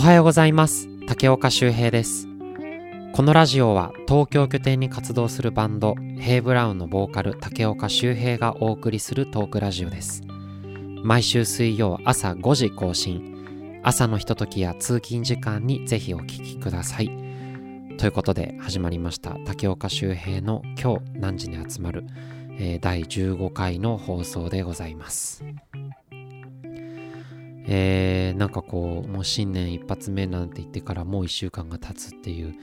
はようございます。竹岡修平です。このラジオは東京拠点に活動するバンドヘイブラウンのボーカル竹岡修平がお送りするトークラジオです。毎週水曜朝5時更新。朝のひとときや通勤時間にぜひお聞きください。ということで始まりました。竹岡修平の今日何時に集まる、えー、第15回の放送でございます。えー、なんかこうもう新年一発目なんて言ってからもう1週間が経つっていう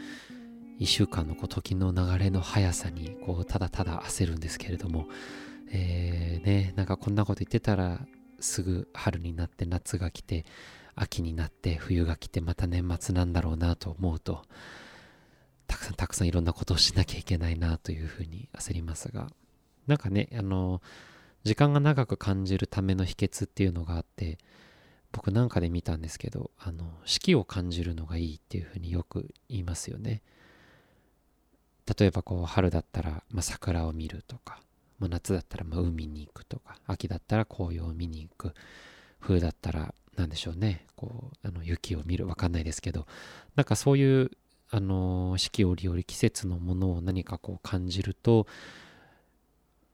1週間のこう時の流れの速さにこうただただ焦るんですけれども、えー、ねなんかこんなこと言ってたらすぐ春になって夏が来て秋になって冬が来てまた年末なんだろうなと思うとたくさんたくさんいろんなことをしなきゃいけないなというふうに焦りますがなんかねあの時間が長く感じるための秘訣っていうのがあって僕なんかで見たんですけどあの四季を感じるのがいいっていうふうによく言いますよね。例えばこう春だったら、まあ、桜を見るとか、まあ、夏だったらま海に行くとか秋だったら紅葉を見に行く。冬だったら何でしょうね。こうあの雪を見る。わかんないですけどなんかそういうあの四季折々季節のものを何かこう感じると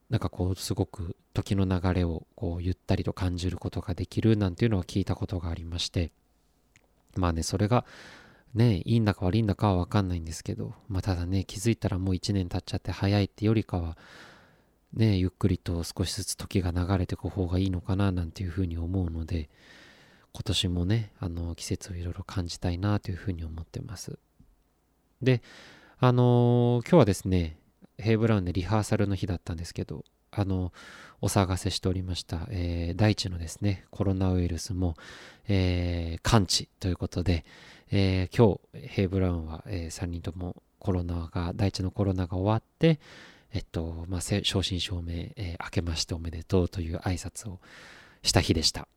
なんかこうすごく時の流れをこうゆったりと感じることができるなんていうのは聞いたことがありまして。まあねそれがねいいんだか悪いんだかは分かんないんですけど。まあただね気づいたらもう1年経っちゃって早いってよりかはねゆっくりと少しずつ時が流れていく方がいいのかななんていうふうに思うので今年もねあの季節をいろいろ感じたいなというふうに思ってます。であのー、今日はですねヘイブラウンでリハーサルの日だったんですけど、あの、お騒がせしておりました、えー、大地のですね、コロナウイルスも、えー、完治ということで、えー、今日、ヘイブラウンは、えー、3人ともコロナが、大地のコロナが終わって、えっと、まあ、正真正銘、えー、明けましておめでとうという挨拶をした日でした。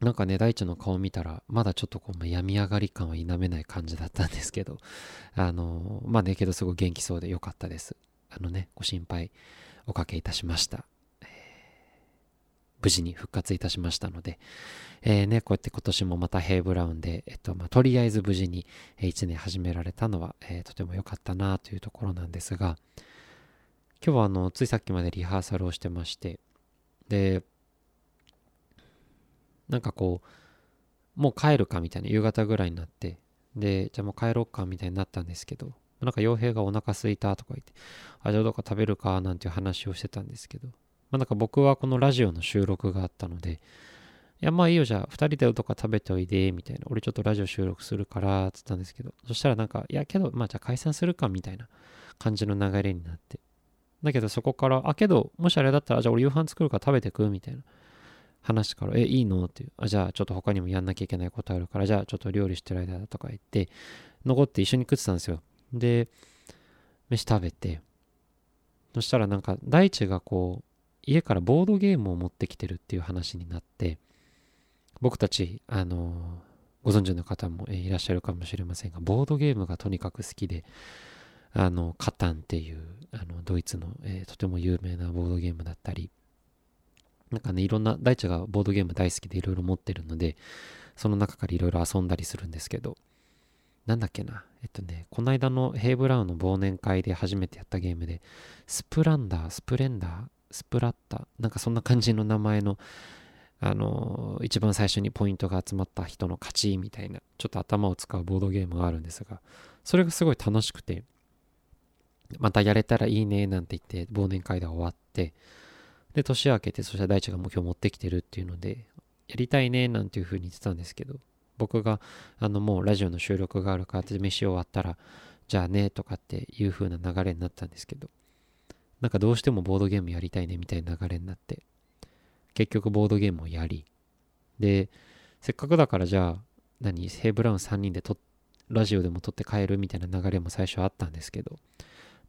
なんかね、大地の顔見たら、まだちょっとこう、病み上がり感は否めない感じだったんですけど、あの、まあね、けどすごい元気そうでよかったです。あのね、ご心配おかけいたしました。無事に復活いたしましたので、えー、ね、こうやって今年もまたヘイブラウンで、えっと、まあ、とりあえず無事に1年始められたのは、えー、とても良かったなというところなんですが、今日はあの、ついさっきまでリハーサルをしてまして、で、なんかこう、もう帰るかみたいな夕方ぐらいになって、で、じゃあもう帰ろうかみたいになったんですけど、なんか傭兵がお腹すいたとか言って、あ、じゃあどうか食べるかなんていう話をしてたんですけど、まあなんか僕はこのラジオの収録があったので、いやまあいいよじゃあ2人でとか食べておいでみたいな。俺ちょっとラジオ収録するからっつったんですけど。そしたらなんかいやけどまあじゃあ解散するかみたいな感じの流れになって。だけどそこからあけどもしあれだったらじゃあ俺夕飯作るから食べてくみたいな。話から、え、いいの？っていう。あ、じゃあちょっと他にもやんなきゃいけないことあるから、じゃあちょっと料理してる間だとか言って、残って一緒に食ってたんですよ。で、飯食べて、そしたらなんか大地がこう、家からボードゲームを持ってきてるっていう話になって、僕たち、あのご存知の方もいらっしゃるかもしれませんが、ボードゲームがとにかく好きで、あの、カタンっていう、あの、ドイツの、えー、とても有名なボードゲームだったり、なんかね、いろんな、大地がボードゲーム大好きでいろいろ持ってるので、その中からいろいろ遊んだりするんですけど、なんだっけな、えっとね、この間のヘイブラウンの忘年会で初めてやったゲームで、スプランダー、スプレンダー、スプラッタ、なんかそんな感じの名前の、あの、一番最初にポイントが集まった人の勝ちみたいな、ちょっと頭を使うボードゲームがあるんですが、それがすごい楽しくて、またやれたらいいねなんて言って忘年会で終わって、で、年明けて、そしたら大地がもう今日持ってきてるっていうので、やりたいね、なんていう風に言ってたんですけど、僕が、あの、もうラジオの収録があるからって飯終わったら、じゃあね、とかっていう風な流れになったんですけど、なんかどうしてもボードゲームやりたいね、みたいな流れになって、結局ボードゲームをやり、で、せっかくだからじゃあ、何、ヘイブラウン3人でとラジオでも撮って帰るみたいな流れも最初あったんですけど、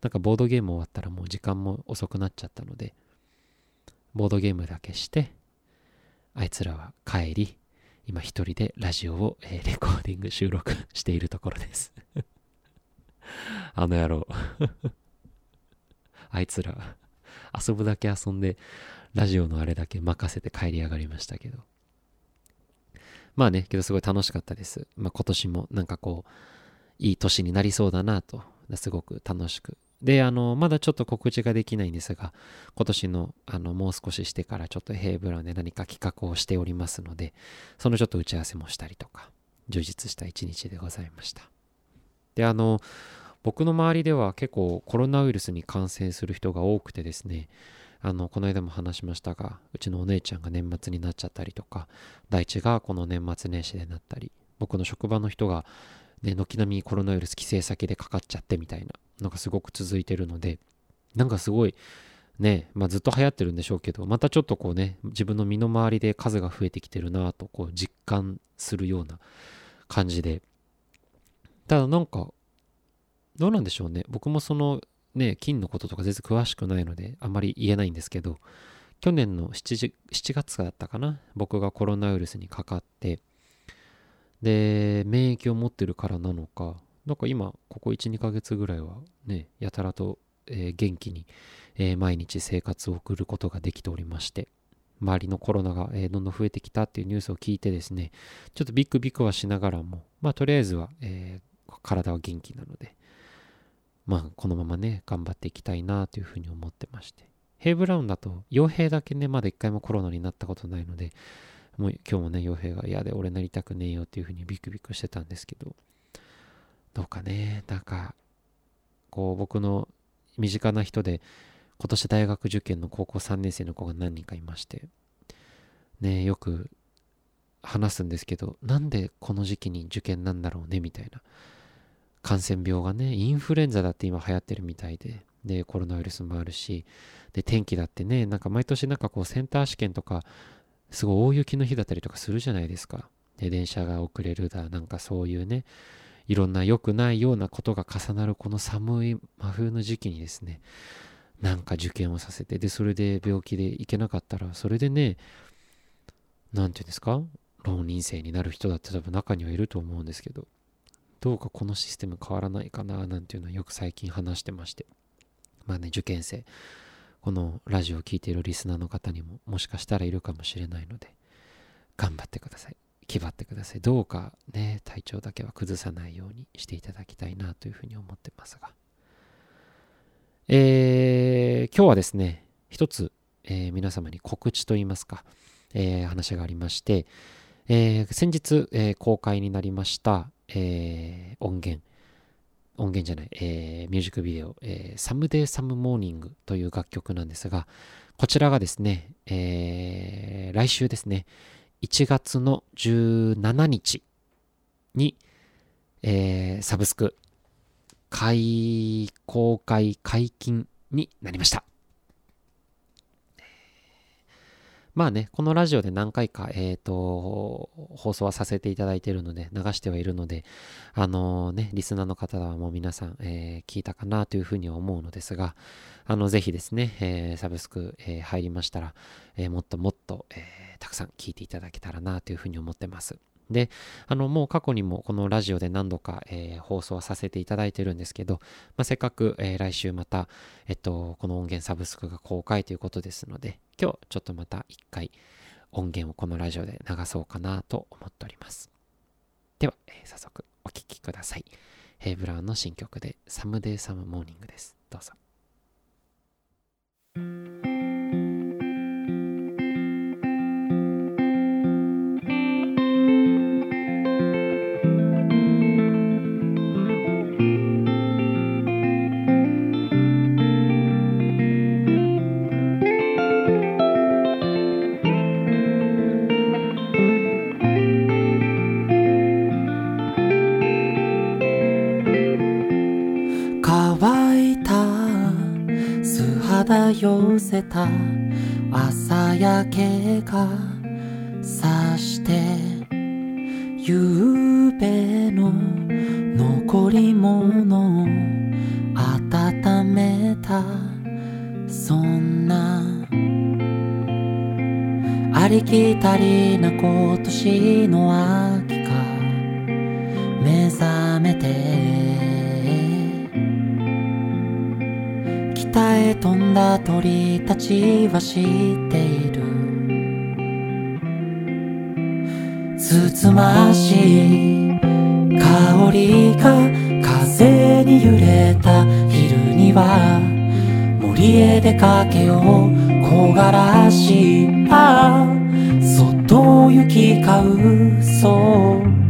なんかボードゲーム終わったらもう時間も遅くなっちゃったので、ボードゲームだけして、あいつらは帰り、今一人でラジオを、え、レコーディング収録しているところです あの野郎 あいつら、遊ぶだけ遊んで、ラジオのあれだけ任せて帰り上がりましたけど。まあね、けどすごい楽しかったです。まあ今年もなんかこう、いい年になりそうだなと、すごく楽しく。で、あの、まだちょっと告知ができないんですが、今年の、あの、もう少ししてからちょっとヘイブラウンで何か企画をしておりますので、そのちょっと打ち合わせもしたりとか、充実した一日でございました。で、あの、僕の周りでは結構コロナウイルスに感染する人が多くてですね、あの、この間も話しましたが、うちのお姉ちゃんが年末になっちゃったりとか、大地がこの年末年始でなったり、僕の職場の人が、ね、軒並みコロナウイルス帰省先でかかっちゃってみたいなのがすごく続いてるので、なんかすごい、ね、まあ、ずっと流行ってるんでしょうけど、またちょっとこうね、自分の身の回りで数が増えてきてるなと、こう実感するような感じで。ただなんか、どうなんでしょうね。僕もそのね、金のこととか全然詳しくないので、あんまり言えないんですけど、去年の 7, 7月だったかな、僕がコロナウイルスにかかって、で、免疫を持ってるからなのか、なんか今、ここ1、2ヶ月ぐらいはね、やたらと、えー、元気に、えー、毎日生活を送ることができておりまして、周りのコロナが、えー、どんどん増えてきたっていうニュースを聞いてですね、ちょっとビクビクはしながらも、まあとりあえずは、え体は元気なので、まあこのままね、頑張っていきたいなというふうに思ってまして。ヘイブラウンだと、傭兵だけね、まだ一回もコロナになったことないので、もう今日もね、傭兵が嫌で俺なりたくねえよっていうふうにビクビクしてたんですけど、どうかね、なんか、こう僕の身近な人で、今年大学受験の高校3年生の子が何人かいまして、ね、よく話すんですけど、なんでこの時期に受験なんだろうね、みたいな。感染病がね、インフルエンザだって今流行ってるみたいで、で、コロナウイルスもあるし、で、天気だってね、なんか毎年なんかこうセンター試験とか、すごい大雪の日だったりとかするじゃないですか。で、電車が遅れるだ、なんかそういうね、いろんな良くないようなことが重なるこの寒い真冬の時期にですね、なんか受験をさせて、で、それで病気で行けなかったら、それでね、なんていうんですか浪人生になる人だって多分中にはいると思うんですけど、どうかこのシステム変わらないかななんていうのはよく最近話してまして。まあね、受験生、このラジオを聴いているリスナーの方にももしかしたらいるかもしれないので、頑張ってください。気張ってください。どうかね、体調だけは崩さないようにしていただきたいなというふうに思ってますが。えー、今日はですね、一つ、えー、皆様に告知といいますか、えー、話がありまして、えー、先日、えー、公開になりました、えー、音源、音源じゃない、えー、ミュージックビデオ、えー、 Someday Some Morning という楽曲なんですが、こちらがですね、えー、来週ですね、1月の17日に、えー、サブスク、開、公開解禁になりました。まあね、このラジオで何回か、えっ、ー、と、放送はさせていただいているので、流してはいるので、あのー、ね、リスナーの方はもう皆さん、えー、聞いたかなというふうには思うのですが、あの、ぜひですね、えサブスク、え入りましたら、えもっともっと、えたくさん聞いていただけたらなというふうに思ってます。で、あの、もう過去にもこのラジオで何度か、えー、放送させていただいてるんですけど、まあ、せっかく、えー、来週また、えっと、この音源サブスクが公開ということですので、今日ちょっとまた一回音源をこのラジオで流そうかなと思っております。では、えー、早速お聴きください。ヘイブラウンの新曲でサムデイサムモーニングです。どうぞ。せた。朝焼けが鳥たちは知っている。つつましい香りが風に揺れた昼には森へ出かけよう。木枯らしあそっと行き交うそう。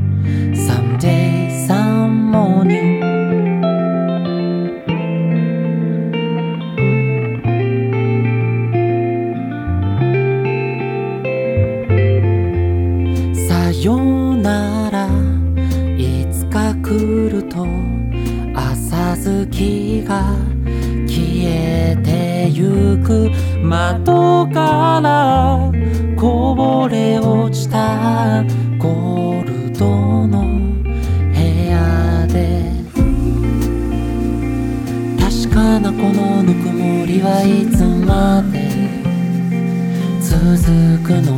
ゆく窓からこぼれ落ちたゴールドの部屋で。確かなこのぬくもりはいつまで続くの？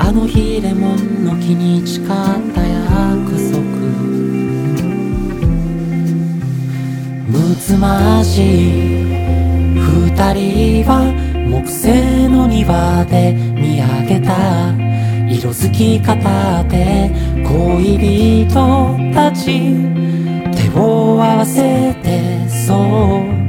あの日レモンの木に誓った約束。つまし二人は木製の庭で見上げた色づき方で恋人たち手を合わせてそう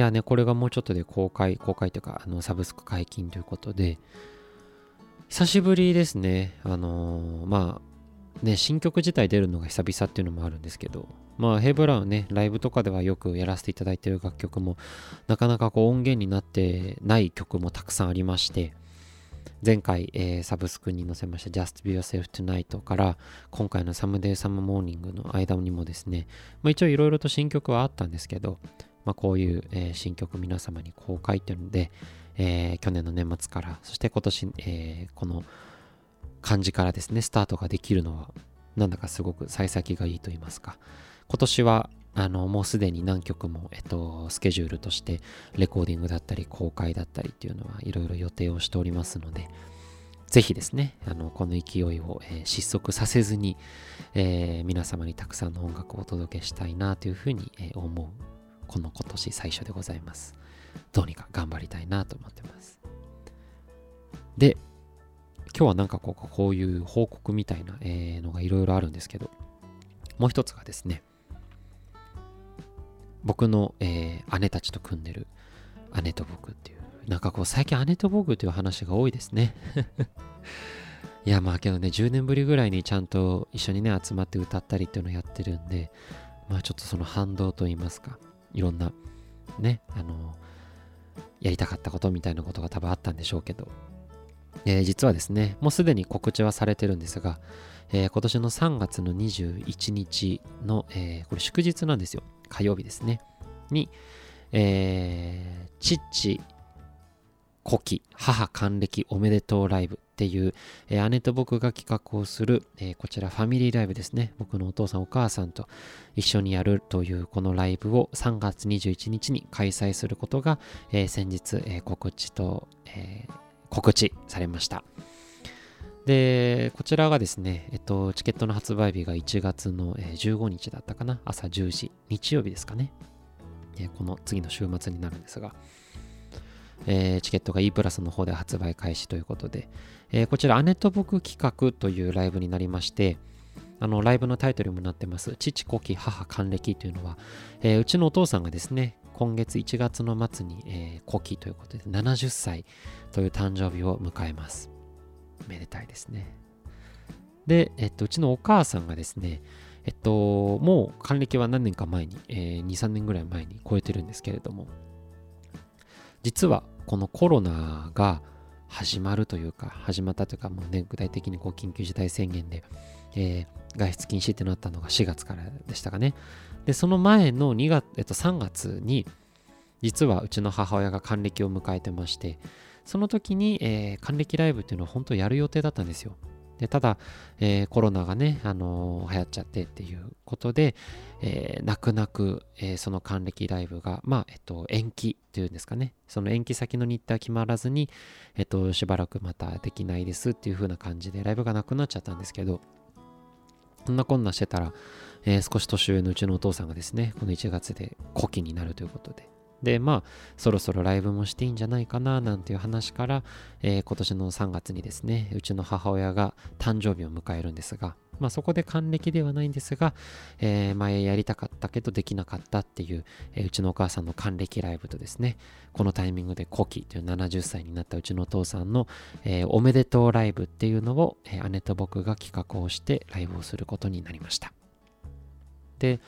いやね、これがもうちょっとで公開、公開というか、あの、サブスク解禁ということで、久しぶりですね。あのーまあ、ね、新曲自体出るのが久々っていうのもあるんですけど、まあ、ヘイブラウンね、ライブとかではよくやらせていただいてる楽曲も、なかなかこう音源になってない曲もたくさんありまして、前回、えーサブスクに載せました Just Be Yourself Tonight から今回の Someday Some Morning の間にもですね、まあ、一応いろいろと新曲はあったんですけど、まあ、こういう、えー新曲皆様に公開というので、えー去年の年末からそして今年、えーこの感じからですねスタートができるのはなんだかすごく幸先がいいと言いますか。今年はあのもうすでに何曲も、えっと、スケジュールとしてレコーディングだったり公開だったりっていうのはいろいろ予定をしておりますのでぜひですねあのこの勢いを、えー失速させずに、えー皆様にたくさんの音楽をお届けしたいなというふうに、えー思うこの今年最初でございます。どうにか頑張りたいなと思ってます。で今日はなんかこうこういう報告みたいな、えーのがいろいろあるんですけどもう一つがですね僕の、えー姉たちと組んでる姉と僕っていうなんかこう最近姉と僕という話が多いですね。いやまあけどね10年ぶりぐらいにちゃんと一緒にね集まって歌ったりっていうのをやってるんでまあちょっとその反動といいますかいろんなねあのやりたかったことみたいなことが多分あったんでしょうけど、えー実はですねもうすでに告知はされてるんですが、えー今年の3月の21日の、えーこれ祝日なんですよ。火曜日ですね。に、えー、父古希母還暦おめでとうライブっていう、えー姉と僕が企画をする、えーこちらファミリーライブですね。僕のお父さんお母さんと一緒にやるというこのライブを3月21日に開催することが、えー先日、え告知と、え告知されました。でこちらがですね、えっと、チケットの発売日が1月の15日だったかな朝10時日曜日ですかね、えーこの次の週末になるんですがえーチケットが E プラスの方で発売開始ということで、えーこちら、姉と僕企画というライブになりまして、あのライブのタイトルにもなってます、父、古希、母、還暦というのは、えーうちのお父さんがですね、今月1月の末に、えー古希ということで70歳という誕生日を迎えます。めでたいですね。で、えっと、うちのお母さんがですね、えっと、もう還暦は何年か前に、えー2、3年ぐらい前に超えてるんですけれども、実はこのコロナが始まるというか、始まったというか、もうね、具体的にこう緊急事態宣言で、えー外出禁止ってなったのが4月からでしたかね。で、その前の2月、えっと、3月に、実はうちの母親が還暦を迎えてまして、その時に、え還暦ライブっていうのを本当やる予定だったんですよ。でただ、えーコロナがね、あのー流行っちゃってっていうことで、えー泣く泣く、えーその還暦ライブが、まあ、えっと、延期というんですかね、その延期先の日程は決まらずに、えっと、しばらくまたできないですっていう風な感じで、ライブがなくなっちゃったんですけど、そんなこんなしてたら、え少し年上のうちのお父さんがですね、この1月で古希になるということで、で、まあ、そろそろライブもしていいんじゃないかな、なんていう話から、えー今年の3月にですね、うちの母親が誕生日を迎えるんですが、まあそこで還暦ではないんですが、えー前やりたかったけどできなかったっていう、えーうちのお母さんの還暦ライブとですね、このタイミングで古希という70歳になったうちのお父さんの、えおめでとうライブっていうのを、え姉と僕が企画をしてライブをすることになりました。で、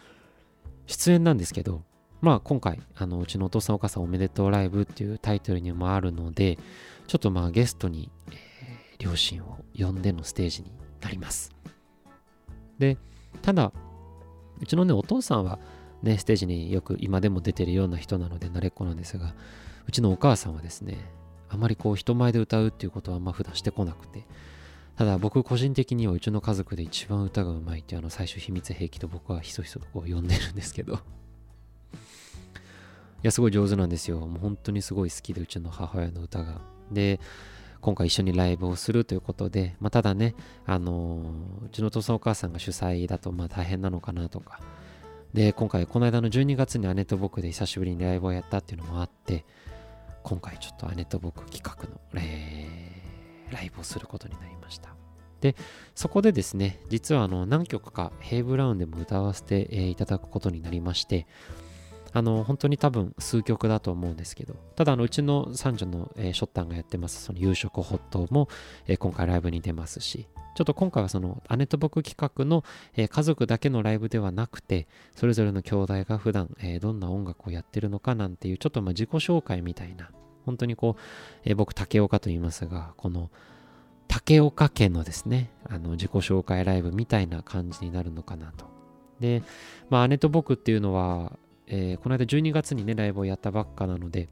出演なんですけど、まあ今回、あのうちのお父さんお母さんおめでとうライブっていうタイトルにもあるので、ちょっとまあゲストに、えー両親を呼んでのステージになります。で、ただ、うちのね、お父さんはね、ステージによく今でも出てるような人なので慣れっこなんですが、うちのお母さんはですね、あまりこう人前で歌うっていうことはあんま普段してこなくて、ただ僕個人的にはうちの家族で一番歌がうまいっていうあの最初秘密兵器と僕はひそひそとこう呼んでるんですけど、いや、すごい上手なんですよ。もう本当にすごい好きで、うちの母親の歌が。で、今回一緒にライブをするということで、まあ、ただね、あのーうちのお父さんお母さんが主催だとまあ大変なのかなとか、で、今回、この間の12月に姉と僕で久しぶりにライブをやったっていうのもあって、今回ちょっと姉と僕企画の、えーライブをすることになりました。で、そこでですね、実はあの何曲かヘイブラウンでも歌わせて、いただくことになりまして、あの本当に多分数曲だと思うんですけど、ただあのうちの三女の、えーショッタンがやってます。その夕食ホットも、えー今回ライブに出ますし、ちょっと今回はその姉と僕企画の、えー家族だけのライブではなくて、それぞれの兄弟が普段、えどんな音楽をやってるのかなんていう、ちょっとまあ自己紹介みたいな、本当にこう、え僕竹岡と言いますが、この竹岡家のですね、あの自己紹介ライブみたいな感じになるのかなと。で、まあ姉と僕っていうのは、えーこの間12月にね、ライブをやったばっかなので、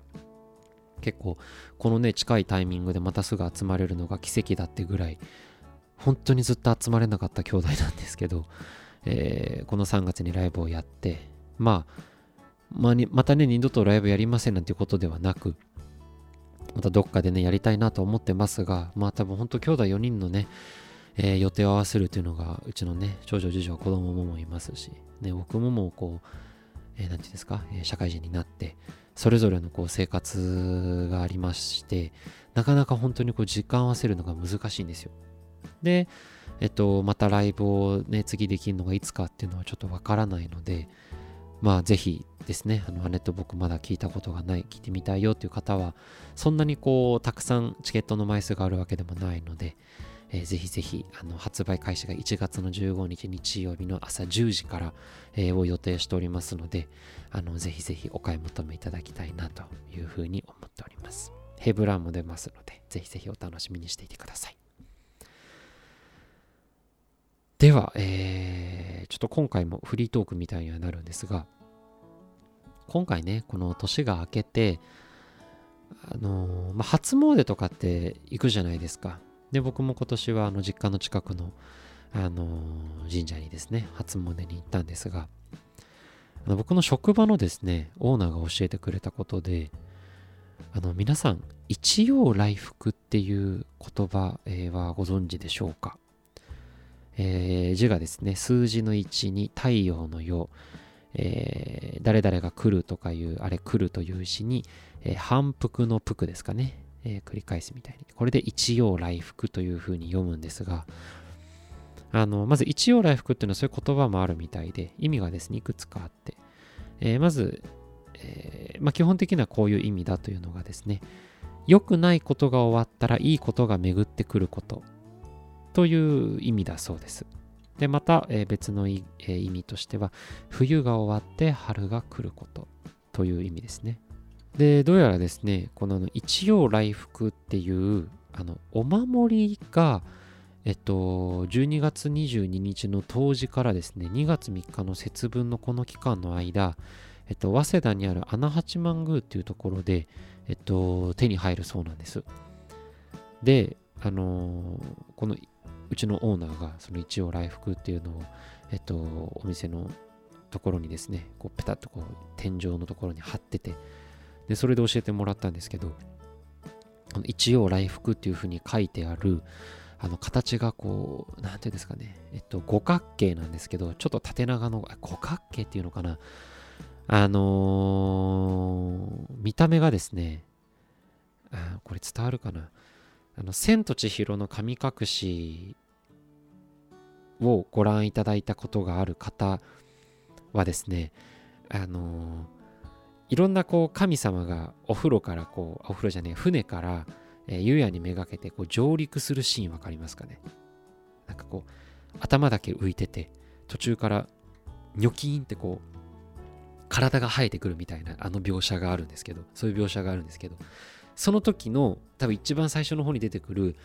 結構、このね、近いタイミングでまたすぐ集まれるのが奇跡だってぐらい、本当にずっと集まれなかった兄弟なんですけど、えーこの3月にライブをやって、まあ、まあまたね、二度とライブやりませんなんていうことではなく、またどっかでね、やりたいなと思ってますが、まあ多分本当兄弟4人のね、えー予定を合わせるというのが、うちのね、長女、次女、子供ももいますし、ね、僕ももうこう、えーていうんですか、え社会人になって、それぞれのこう生活がありまして、なかなか本当にこう時間を合わせるのが難しいんですよ。で、えっと、またライブをね、次できるのがいつかっていうのはちょっとわからないので、まあぜひですね、あの姉と僕まだ聞いたことがない、聞いてみたいよっていう方は、そんなにこう、たくさんチケットの枚数があるわけでもないので、えーぜひぜひあの発売開始が1月の15日日曜日の朝10時から、えーを予定しておりますのであのぜひぜひお買い求めいただきたいなというふうに思っております。ヘブランも出ますのでぜひぜひお楽しみにしていてください。では、えーちょっと今回もフリートークみたいにはなるんですが今回ねこの年が明けてあのーまあ、初詣とかって行くじゃないですか。で、僕も今年はあの実家の近くの、あの神社にですね、初詣に行ったんですが、あの僕の職場のですね、オーナーが教えてくれたことで、あの皆さん、一陽来福っていう言葉、はご存知でしょうか、えー字がですね、数字の1に太陽の陽、えー誰々が来るとかいう、あれ来るという字に、えー反復の服ですかね、えー繰り返すみたいに。これで一陽来復というふうに読むんですがあのまず一陽来復っていうのはそういう言葉もあるみたいで意味がですねいくつかあって、えーまず、えーまあ、基本的にはこういう意味だというのがですね良くないことが終わったらいいことが巡ってくることという意味だそうです。でまた、えー別のい、え意味としては冬が終わって春が来ることという意味ですね。でどうやらですねこの一陽来復っていうあのお守りがえっと12月22日の冬至からですね2月3日の節分のこの期間の間えっと早稲田にある穴八幡宮っていうところでえっと手に入るそうなんです。であのーこのうちのオーナーがその一応来福っていうのを、えっと、お店のところにですね、こうペタッとこう天井のところに貼ってて、で、それで教えてもらったんですけど、一応来福っていうふうに書いてある、あの形がこう、なんていうんですかね、えっと、五角形なんですけど、ちょっと縦長の、五角形っていうのかな、あのー見た目がですね、あこれ伝わるかな。あの、千と千尋の神隠しをご覧いただいたことがある方はですね、あのいろんなこう神様がお風呂からこう、お風呂じゃねえ、船から、えー、湯屋にめがけてこう上陸するシーンわかりますかね？なんかこう、頭だけ浮いてて、途中からニョキーンってこう、体が生えてくるみたいなあの描写があるんですけど、そういう描写があるんですけど、その時の多分一番最初の方に出てくる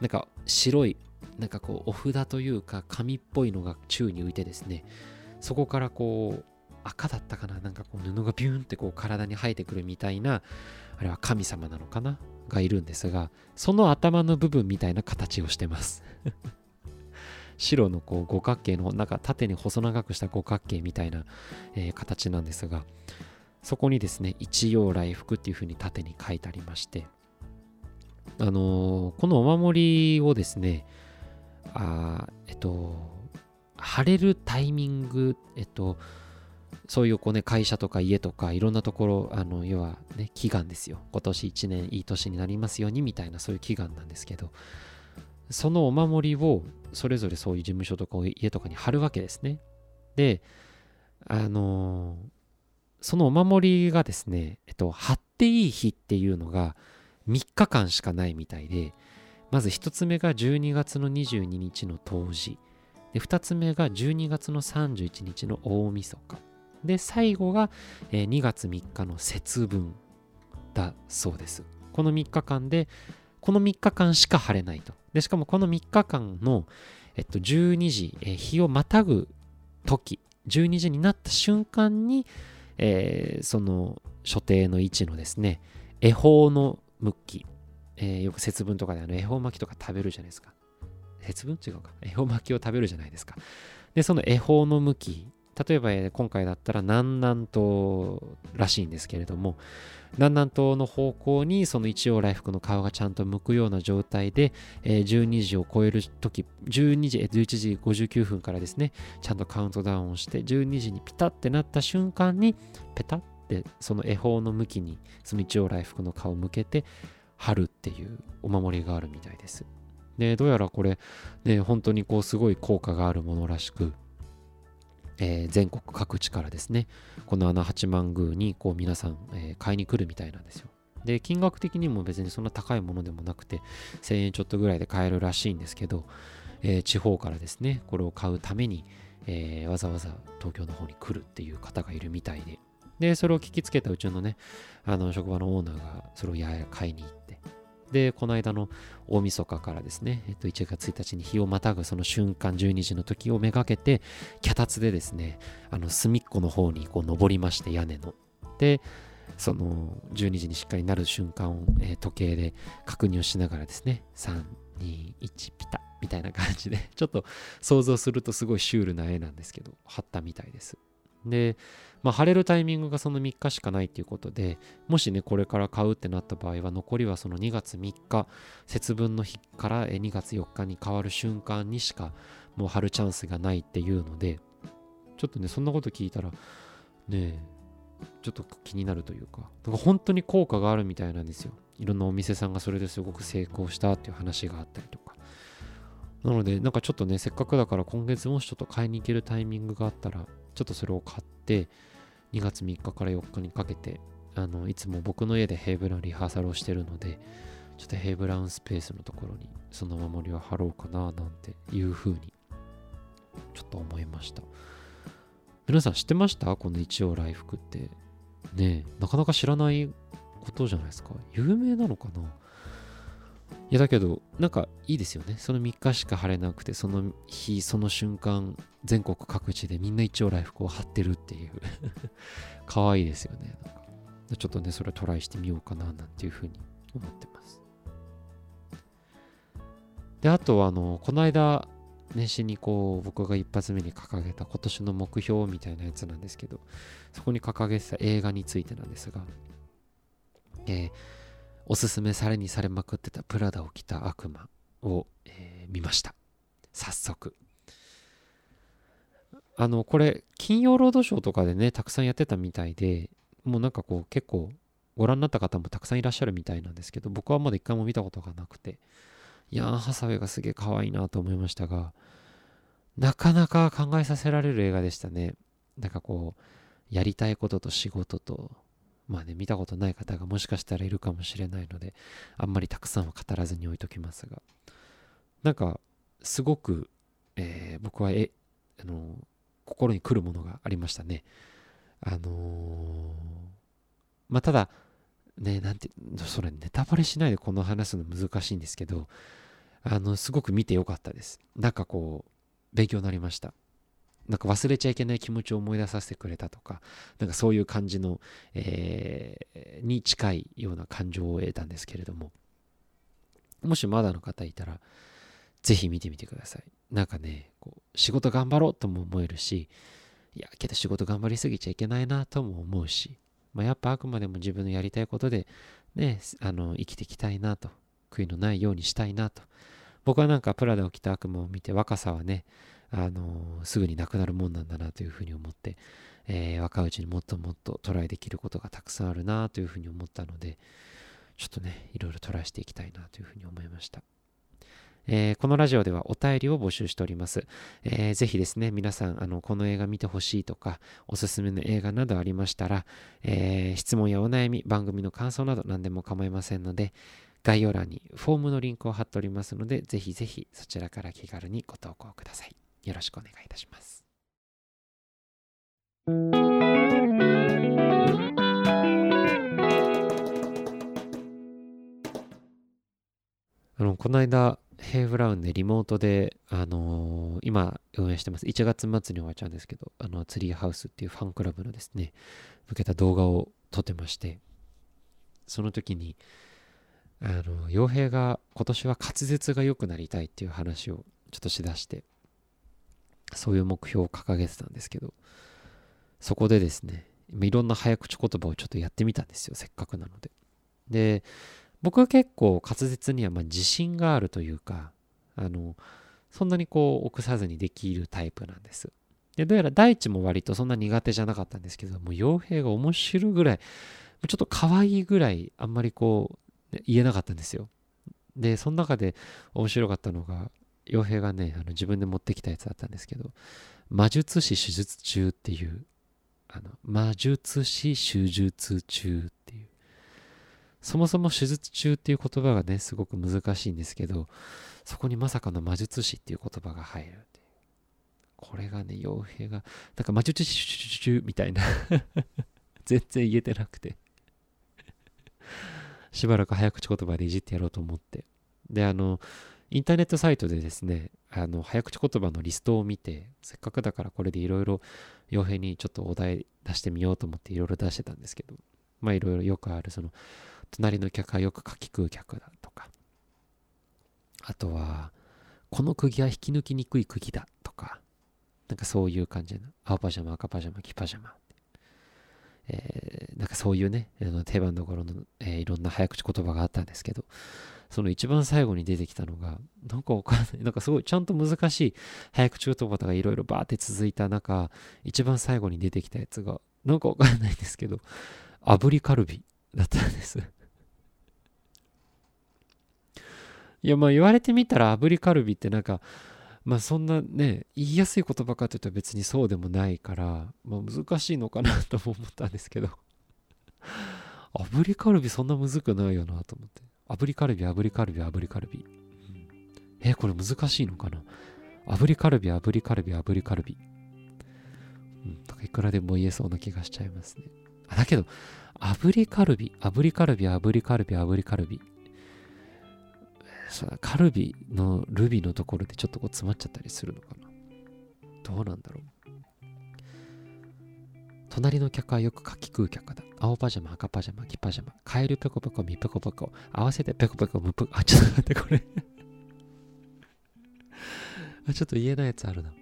なんか白いなんかこうお札というか紙っぽいのが宙に浮いてですねそこからこう赤だったかな？なんかこう布がビューンってこう体に生えてくるみたいなあれは神様なのかな？がいるんですがその頭の部分みたいな形をしてます。白のこう五角形のなんか縦に細長くした五角形みたいな、えー形なんですがそこにですね一陽来福っていう風に縦に書いてありましてあのーこのお守りをですねあえっと晴れるタイミングえっとそういうこうね会社とか家とかいろんなところあの要はね祈願ですよ今年1年いい年になりますようにみたいなそういう祈願なんですけどそのお守りをそれぞれそういう事務所とか家とかに貼るわけですねであのそのお守りがですね、えっと、貼っていい日っていうのが3日間しかないみたいで、まず1つ目が12月の22日の冬至。で、2つ目が12月の31日の大晦日。で、最後が、え2月3日の節分だそうです。この3日間で、この3日間しか晴れないと。で、しかもこの3日間の、えっと、12時、え日をまたぐ時、12時になった瞬間に、えーその所定の位置のですね、恵方の向き、えーよく節分とかであの恵方巻きとか食べるじゃないですか。節分？違うか。恵方巻きを食べるじゃないですか。で、その恵方の向き、例えば、今回だったら南南東らしいんですけれども、南南東の方向にその一応来福の顔がちゃんと向くような状態で、えー12時を超える時12時11時59分からですねちゃんとカウントダウンをして12時にピタってなった瞬間にペタってその恵方の向きにその一応来福の顔を向けて貼るっていうお守りがあるみたいです。でどうやらこれね本当にこうすごい効果があるものらしくえー全国各地からですねこの穴八幡宮にこう皆さん、えー買いに来るみたいなんですよ。で金額的にも別にそんな高いものでもなくて1000円ちょっとぐらいで買えるらしいんですけど、えー地方からですねこれを買うために、えーわざわざ東京の方に来るっていう方がいるみたいで。でそれを聞きつけたうちのねあの職場のオーナーがそれを買いに行ってでこの間の大晦日からですね、えっと、1月1日に日をまたぐその瞬間12時の時をめがけて脚立でですねあの隅っこの方にこう登りまして屋根の。でその12時にしっかりなる瞬間を、えー時計で確認をしながらですね321ピタみたいな感じでちょっと想像するとすごいシュールな絵なんですけど貼ったみたいです。で、まあ、晴れるタイミングがその3日しかないっていうことでもしねこれから買うってなった場合は残りはその2月3日節分の日から2月4日に変わる瞬間にしかもう貼るチャンスがないっていうのでちょっとねそんなこと聞いたらねえちょっと気になるというかか本当に効果があるみたいなんですよ。いろんなお店さんがそれですごく成功したっていう話があったりとか。なのでなんかちょっとねせっかくだから今月もしちょっと買いに行けるタイミングがあったらちょっとそれを買って2月3日から4日にかけてあのいつも僕の家でヘイブラウンリハーサルをしてるのでちょっとヘイブラウンスペースのところにその守りを貼ろうかななんていうふうにちょっと思いました。皆さん知ってました？この一応来福って。ねなかなか知らないことじゃないですか。有名なのかな？いやだけどなんかいいですよね。その3日しか晴れなくてその日その瞬間全国各地でみんな一応来福を貼ってるっていう。可愛いですよね。なんか。ちょっとねそれトライしてみようかななんていうふうに思ってます。であとあのこの間年始にこう僕が一発目に掲げた今年の目標みたいなやつなんですけどそこに掲げてた映画についてなんですが、えーおすすめされにされまくってたプラダを着た悪魔を、えー見ました。早速。あのこれ金曜ロードショーとかでねたくさんやってたみたいでもうなんかこう結構ご覧になった方もたくさんいらっしゃるみたいなんですけど僕はまだ一回も見たことがなくていやーハサウェイがすげえ可愛いなと思いましたがなかなか考えさせられる映画でしたね。なんかこうやりたいことと仕事とまあね見たことない方がもしかしたらいるかもしれないのであんまりたくさんは語らずに置いときますが。なんかすごく、えー僕はえあの心に来るものがありましたね。あのーまあただねなんてそれネタバレしないでこの話すの難しいんですけどあのすごく見てよかったです。なんかこう勉強になりました。なんか忘れちゃいけない気持ちを思い出させてくれたとかなんかそういう感じの、えーに近いような感情を得たんですけれどももしまだの方いたらぜひ見てみてください。なんかねこう仕事頑張ろうとも思えるしいやけど仕事頑張りすぎちゃいけないなとも思うし、まあ、やっぱあくまでも自分のやりたいことでねあの生きていきたいなと悔いのないようにしたいなと。僕はなんかプラダを着た悪魔を見て若さはねあのすぐになくなるもんなんだなというふうに思って、えー若いうちにもっともっとトライできることがたくさんあるなというふうに思ったのでちょっとねいろいろトライしていきたいなというふうに思いました、えーこのラジオではお便りを募集しております、えーぜひですね皆さんあのこの映画見てほしいとかおすすめの映画などありましたら、えー質問やお悩み番組の感想など何でも構いませんので概要欄にフォームのリンクを貼っておりますのでぜひぜひそちらから気軽にご投稿ください。よろしくお願いいたします。あのこの間ヘイブラウンでリモートで、あのー今運営してます。1月末に終わっちゃうんですけどあのツリーハウスっていうファンクラブのですね向けた動画を撮ってましてその時にあの傭兵が今年は滑舌が良くなりたいっていう話をちょっとしだしてそういう目標を掲げてたんですけどそこでですねいろんな早口言葉をちょっとやってみたんですよせっかくなので。で僕は結構滑舌にはま自信があるというかあのそんなにこう臆さずにできるタイプなんです。でどうやら大地も割とそんな苦手じゃなかったんですけどもう傭兵が面白いぐらいちょっと可愛いぐらいあんまりこう言えなかったんですよ。でその中で面白かったのが傭兵がねあの自分で持ってきたやつだったんですけど魔術師手術中っていうあの魔術師手術中っていう。そもそも手術中っていう言葉がねすごく難しいんですけどそこにまさかの魔術師っていう言葉が入るこれがね傭兵がなんか魔術師中みたいな。全然言えてなくて。しばらく早口言葉でいじってやろうと思って。であのインターネットサイトでですねあの早口言葉のリストを見てせっかくだからこれでいろいろ傭兵にちょっとお題出してみようと思っていろいろ出してたんですけどまあいろいろよくあるその隣の客はよく書き食う客だとかあとはこの釘は引き抜きにくい釘だとかなんかそういう感じの青パジャマ赤パジャマ黄パジャマ。えーなんかそういうねあの定番どころの、えーいろんな早口言葉があったんですけどその一番最後に出てきたのがなんかわかんないなんかすごいちゃんと難しい早口言葉がいろいろバーって続いた中一番最後に出てきたやつがなんかわかんないんですけど、炙りカルビだったんです。いや、まあ言われてみたら炙りカルビってなんか、まあそんなね、言いやすい言葉かというと別にそうでもないから、まあ難しいのかなとも思ったんですけど、炙りカルビそんなむずくないよなと思って。炙りカルビ、炙りカルビ、炙りカルビ。うんえ、これ難しいのかな？炙りカルビ、炙りカルビ、炙りカルビ。うん、とかいくらでも言えそうな気がしちゃいますね。あ、だけど、炙りカルビ、炙りカルビ、炙りカルビ、炙りカルビ。そカルビのルビのところでちょっとこう詰まっちゃったりするのかな？どうなんだろう？隣の客はよくかき食う客だ。青パジャマ、赤パジャマ、黄パジャマ。カエルペコペコ、ミペコペコ。合わせてペコペコ、ムプ。あ、ちょっと待って、これ。あ、ちょっと言えないやつあるな。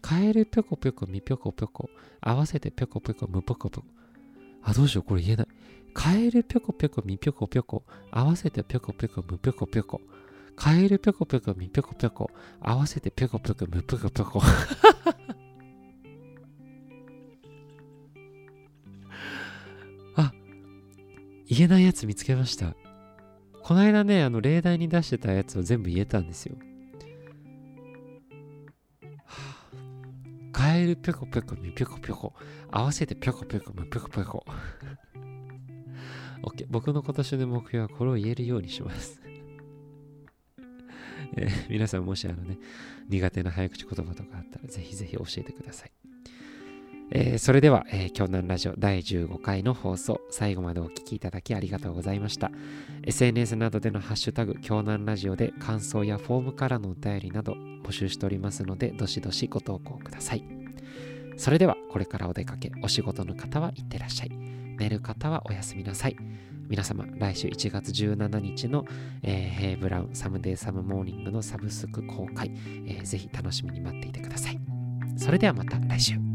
カエルペコペコ、ミペコペコ。合わせてペコペコ、ムペコペコ。あ、どうしよう、これ言えない。カエルペコペコ、ミペコペコ。合わせてペコペコ、ムペコペコ。カエルペコペコ、ミペコペコ。合わせてペコペコ、ムペコペコ。言えないやつ見つけました。この間ね、あの、例題に出してたやつを全部言えたんですよ。カエルぴょこぴょこみぴょこぴょこ。合わせてぴょこぴょこむぴょこぴょこ。OK 僕の今年の目標はこれを言えるようにします、えー皆さんもしあのね苦手な早口言葉とかあったらぜひぜひ教えてください。えーそれでは、えー、京南ラジオ第15回の放送最後までお聞きいただきありがとうございました。SNS などでのハッシュタグ京南ラジオで感想やフォームからのお便りなど募集しておりますのでどしどしご投稿ください。それではこれからお出かけお仕事の方はいってらっしゃい。寝る方はおやすみなさい。皆様来週1月17日の、えーヘイブラウンサムデーサムモーニングのサブスク公開、えーぜひ楽しみに待っていてください。それではまた来週。